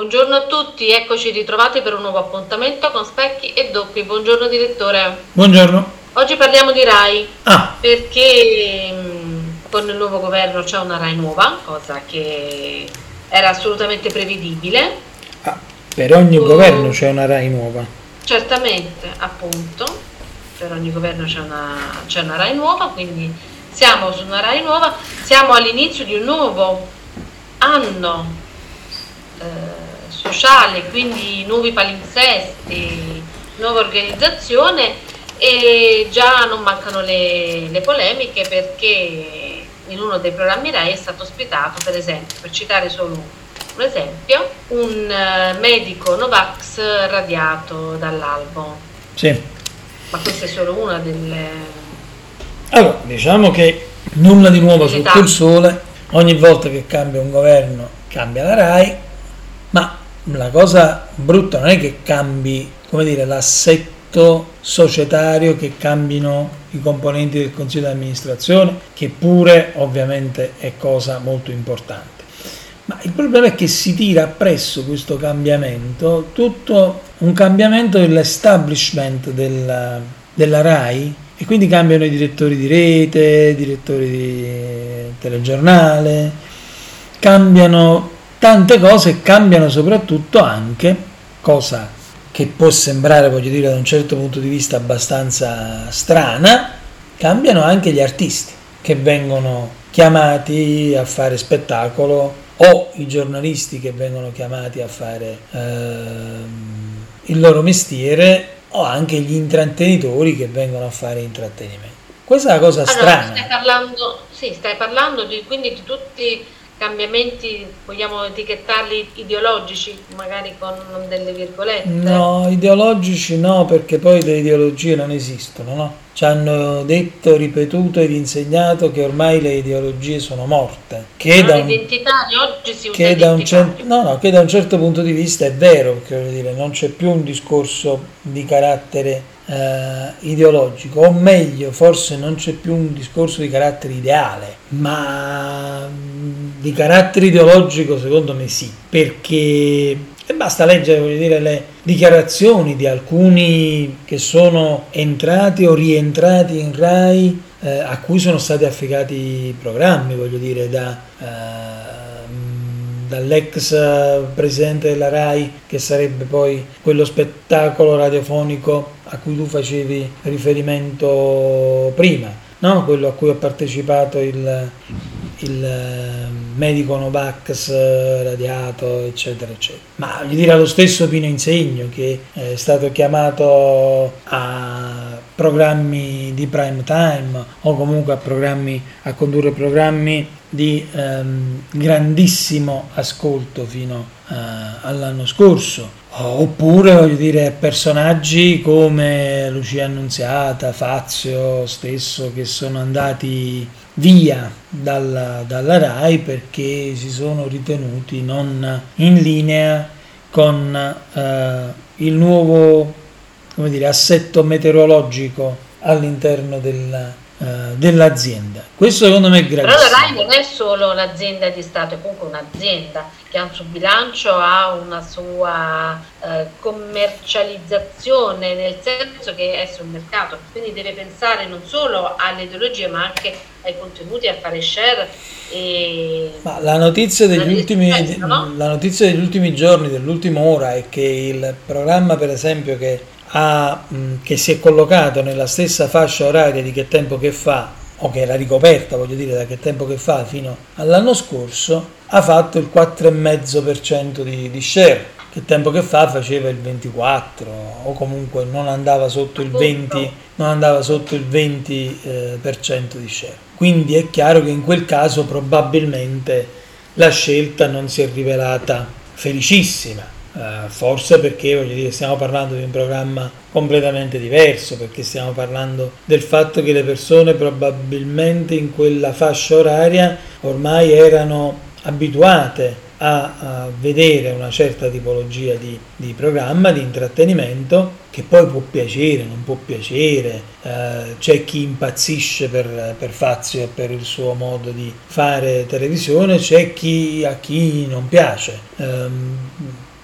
Buongiorno a tutti, eccoci ritrovati per un nuovo appuntamento con Specchi e Doppi. Buongiorno direttore. Buongiorno. Oggi parliamo di RAI Ah, perché con il nuovo governo c'è una RAI nuova, cosa che era assolutamente prevedibile. ah, per ogni Oh. governo c'è una RAI nuova. Certamente, appunto, per ogni governo c'è una, c'è una RAI nuova, quindi siamo su una RAI nuova, siamo all'inizio di un nuovo anno eh, sociale, quindi nuovi palinsesti, nuova organizzazione e già non mancano le, le polemiche perché in uno dei programmi RAI è stato ospitato, per esempio, per citare solo un esempio, un eh, medico Novax radiato dall'albo. Sì. Ma questa è solo una delle... Allora, diciamo che nulla di nuovo sotto il sole. Ogni volta che cambia un governo cambia la RAI, ma la cosa brutta non è che cambi, come dire, l'assetto societario, che cambino i componenti del consiglio di amministrazione, che pure ovviamente è cosa molto importante. Ma il problema è che si tira appresso questo cambiamento, tutto un cambiamento dell'establishment della, della RAI e quindi cambiano i direttori di rete, direttori di telegiornale, cambiano tante cose cambiano soprattutto anche, cosa che può sembrare, voglio dire, da un certo punto di vista abbastanza strana, cambiano anche gli artisti che vengono chiamati a fare spettacolo o i giornalisti che vengono chiamati a fare ehm, il loro mestiere o anche gli intrattenitori che vengono a fare intrattenimento. Questa è una cosa Allora, strana. stai parlando, sì, stai parlando di, quindi di tutti cambiamenti, vogliamo etichettarli ideologici, magari con delle virgolette? No, ideologici no, perché poi le ideologie non esistono, no? Ci hanno detto, ripetuto ed insegnato che ormai le ideologie sono morte. Che da un, che da un cer- no, no, che da un certo punto di vista è vero, dire, non c'è più un discorso di carattere eh, ideologico, o meglio, forse non c'è più un discorso di carattere ideale, ma mm, di carattere ideologico secondo me sì, perché e basta leggere dire, le dichiarazioni di alcuni che sono entrati o rientrati in RAI eh, a cui sono stati affidati programmi, voglio dire, da, ehm, dall'ex eh, presidente della RAI che sarebbe poi quello spettacolo radiofonico a cui tu facevi riferimento prima, no? quello a cui ha partecipato il, il eh, medico Novax eh, radiato, eccetera, eccetera. Ma voglio dire allo stesso Pino Insegno che è stato chiamato a programmi di prime time o comunque a a condurre programmi di ehm, grandissimo ascolto fino eh, all'anno scorso oppure voglio dire personaggi come Lucia Annunziata, Fazio stesso che sono andati via dalla, dalla RAI perché si sono ritenuti non in linea con eh, il nuovo dire, assetto meteorologico all'interno del, dell'azienda. Questo secondo me è Però la gravissimo. RAI non è solo un'azienda di Stato, è comunque un'azienda che ha un suo bilancio, ha una sua eh, commercializzazione, nel senso che è sul mercato, quindi deve pensare non solo alle ideologie ma anche ai contenuti, a fare share. Ma la notizia degli, ultimi, successo, no? la notizia degli ultimi giorni, dell'ultima ora, è che il programma, per esempio, che, ha, mh, che si è collocato nella stessa fascia oraria di che tempo che fa, o che era ricoperta, voglio dire, da che tempo che fa fino all'anno scorso, ha fatto il 4,5% di, di share. Che tempo che fa faceva il 24 o comunque non andava sotto il 20, non andava sotto il 20 eh, per cento di share. Quindi è chiaro che in quel caso probabilmente la scelta non si è rivelata felicissima. Eh, forse perché voglio dire, stiamo parlando di un programma completamente diverso, perché stiamo parlando del fatto che le persone probabilmente in quella fascia oraria ormai erano abituate a, a vedere una certa tipologia di, di, programma, di intrattenimento, che poi può piacere, non può piacere, eh, c'è chi impazzisce per, per, Fazio e per il suo modo di fare televisione, c'è chi, a chi non piace. Ehm,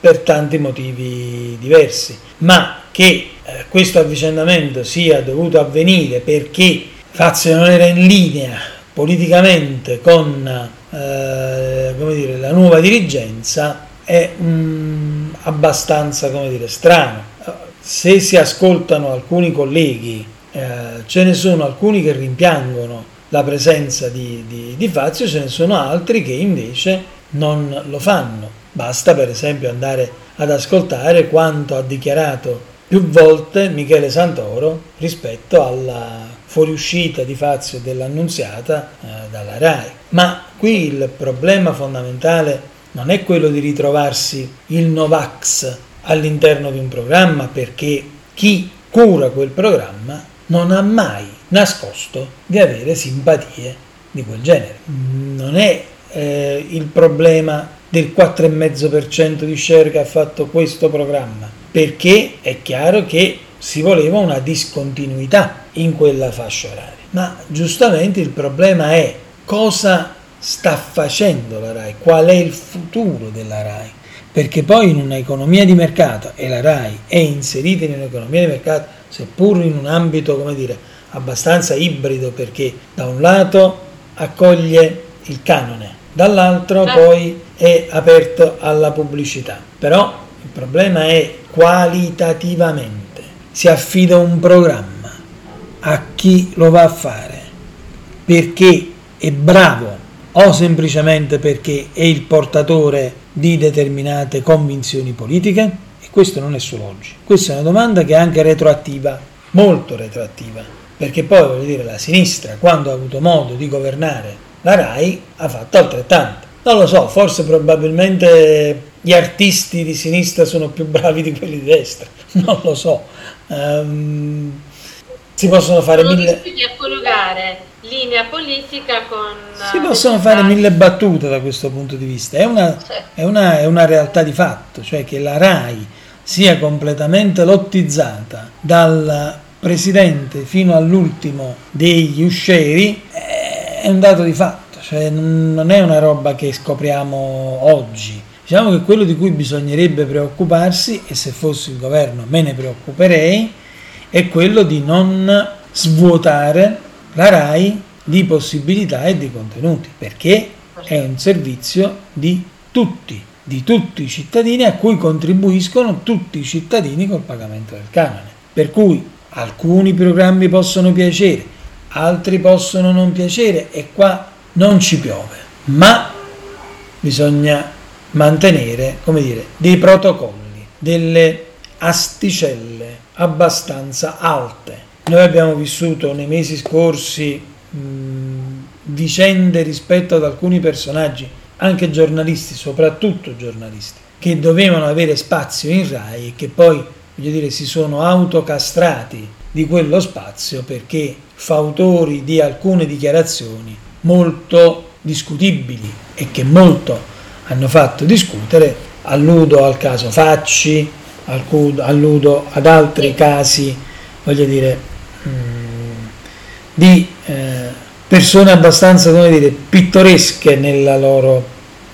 per tanti motivi diversi, ma che eh, questo avvicendamento sia dovuto avvenire perché Fazio non era in linea politicamente con eh, dire, la nuova dirigenza è mm, abbastanza dire, strano. Se si ascoltano alcuni colleghi, eh, ce ne sono alcuni che rimpiangono la presenza di, di, di Fazio, ce ne sono altri che invece non lo fanno. Basta per esempio andare ad ascoltare quanto ha dichiarato più volte Michele Santoro rispetto alla fuoriuscita di Fazio dell'Annunziata eh, dalla RAI. Ma qui il problema fondamentale non è quello di ritrovarsi il Novax all'interno di un programma perché chi cura quel programma non ha mai nascosto di avere simpatie di quel genere. Non è eh, il problema del 4,5% di share che ha fatto questo programma, perché è chiaro che si voleva una discontinuità in quella fascia oraria. Ma giustamente il problema è cosa sta facendo la RAI, qual è il futuro della RAI. Perché poi in un'economia di mercato, e la RAI è inserita in un'economia di mercato, seppur in un ambito, come dire, abbastanza ibrido, perché da un lato accoglie il canone, dall'altro ah. poi è aperto alla pubblicità. Però il problema è qualitativamente si affida un programma a chi lo va a fare perché è bravo o semplicemente perché è il portatore di determinate convinzioni politiche? E questo non è solo oggi. Questa è una domanda che è anche retroattiva, molto retroattiva, perché poi voglio dire la sinistra quando ha avuto modo di governare la RAI ha fatto altrettanto. Non lo so, forse probabilmente gli artisti di sinistra sono più bravi di quelli di destra, non lo so. Um, si possono fare sono mille... linea politica con... Si possono fare mille battute da questo punto di vista. È una, è, una, è una realtà di fatto, cioè che la RAI sia completamente lottizzata dal presidente fino all'ultimo degli uscieri è un dato di fatto, cioè non è una roba che scopriamo oggi Diciamo che quello di cui bisognerebbe preoccuparsi, e se fossi il governo me ne preoccuperei, è quello di non svuotare la RAI di possibilità e di contenuti, perché è un servizio di tutti, di tutti i cittadini a cui contribuiscono tutti i cittadini col pagamento del canone. Per cui alcuni programmi possono piacere, altri possono non piacere e qua non ci piove, ma bisogna mantenere, come dire, dei protocolli, delle asticelle abbastanza alte. Noi abbiamo vissuto nei mesi scorsi mh, vicende rispetto ad alcuni personaggi, anche giornalisti, soprattutto giornalisti, che dovevano avere spazio in RAI e che poi, voglio dire, si sono autocastrati di quello spazio perché fautori di alcune dichiarazioni molto discutibili e che molto hanno fatto discutere, alludo al caso Facci, alludo ad altri casi, voglio dire, mm, di eh, persone abbastanza, come dire, pittoresche nella loro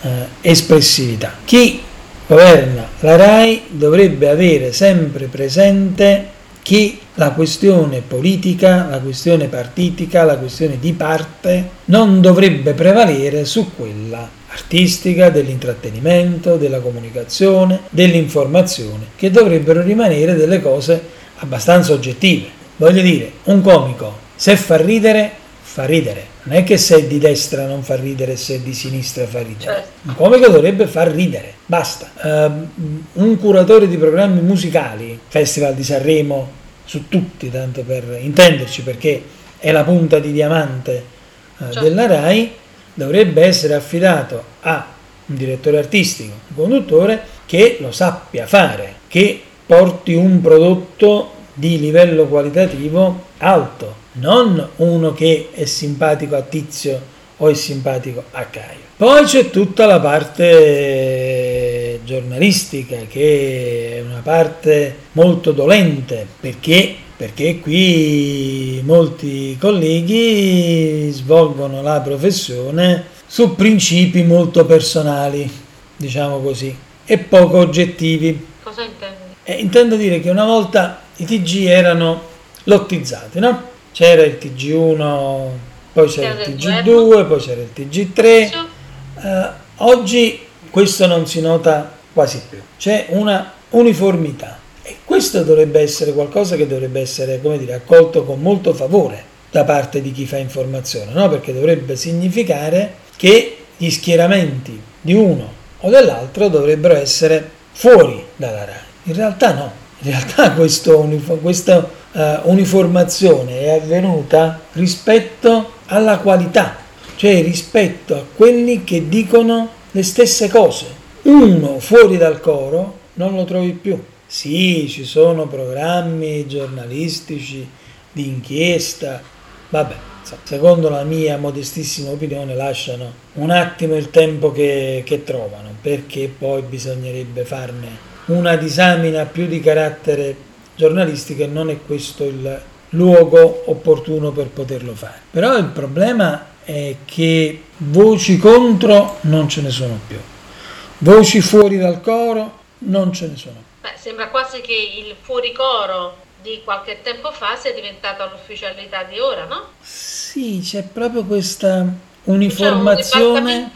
eh, espressività. Chi governa la RAI dovrebbe avere sempre presente che la questione politica, la questione partitica, la questione di parte non dovrebbe prevalere su quella artistica, dell'intrattenimento, della comunicazione, dell'informazione, che dovrebbero rimanere delle cose abbastanza oggettive. Voglio dire, un comico, se fa ridere, fa ridere. Non è che se è di destra non fa ridere, se è di sinistra fa ridere. Certo. Un comico dovrebbe far ridere, basta. Uh, un curatore di programmi musicali, Festival di Sanremo, su tutti, tanto per intenderci, perché è la punta di diamante uh, certo. della RAI, dovrebbe essere affidato a un direttore artistico, un conduttore che lo sappia fare, che porti un prodotto di livello qualitativo alto, non uno che è simpatico a Tizio o è simpatico a Caio. Poi c'è tutta la parte giornalistica che è una parte molto dolente perché perché qui molti colleghi svolgono la professione su principi molto personali, diciamo così, e poco oggettivi. Cosa intendi? Eh, intendo dire che una volta i TG erano lottizzati, no? C'era il TG1, poi c'era il TG2, poi c'era il TG3. Eh, oggi questo non si nota quasi più, c'è una uniformità e questo dovrebbe essere qualcosa che dovrebbe essere, come dire, accolto con molto favore da parte di chi fa informazione, no? Perché dovrebbe significare che gli schieramenti di uno o dell'altro dovrebbero essere fuori dalla RAI. In realtà no, in realtà questo, questa uh, uniformazione è avvenuta rispetto alla qualità, cioè rispetto a quelli che dicono le stesse cose. Uno fuori dal coro non lo trovi più. Sì, ci sono programmi giornalistici di inchiesta, vabbè, secondo la mia modestissima opinione lasciano un attimo il tempo che, che trovano, perché poi bisognerebbe farne una disamina più di carattere giornalistico e non è questo il luogo opportuno per poterlo fare. Però il problema è che voci contro non ce ne sono più, voci fuori dal coro non ce ne sono. Beh, sembra quasi che il fuori coro di qualche tempo fa sia diventato l'ufficialità di ora, no? Sì, c'è proprio questa uniformazione. C'è un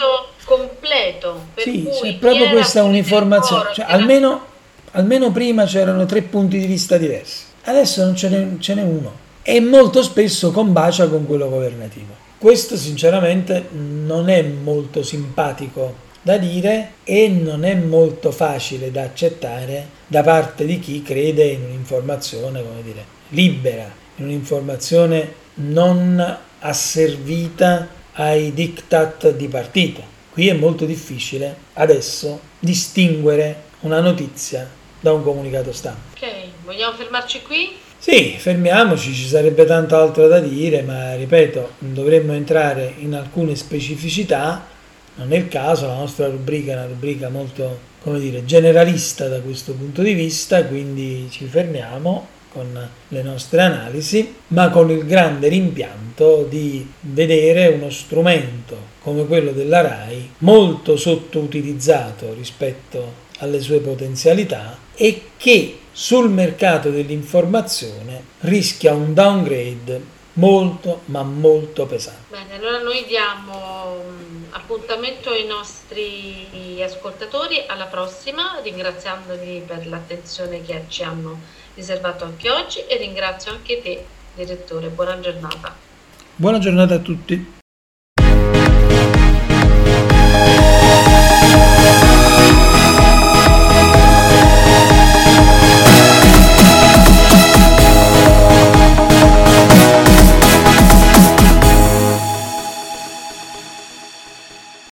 completo. Per sì, c'è proprio questa uniformazione. Cioè, almeno, almeno, prima c'erano tre punti di vista diversi, adesso non ce n'è, ce n'è uno e molto spesso combacia con quello governativo. Questo sinceramente non è molto simpatico da dire e non è molto facile da accettare da parte di chi crede in un'informazione, come dire, libera, in un'informazione non asservita ai diktat di partito. Qui è molto difficile adesso distinguere una notizia da un comunicato stampa. Ok, vogliamo fermarci qui? Sì, fermiamoci, ci sarebbe tanto altro da dire, ma ripeto, dovremmo entrare in alcune specificità. Non è il caso, la nostra rubrica è una rubrica molto, come dire, generalista da questo punto di vista, quindi ci fermiamo con le nostre analisi, ma con il grande rimpianto di vedere uno strumento come quello della RAI molto sottoutilizzato rispetto alle sue potenzialità e che sul mercato dell'informazione rischia un downgrade molto ma molto pesante. Bene, allora noi diamo mm, appuntamento ai nostri ascoltatori alla prossima, ringraziandoli per l'attenzione che ci hanno riservato anche oggi e ringrazio anche te, direttore. Buona giornata. Buona giornata a tutti.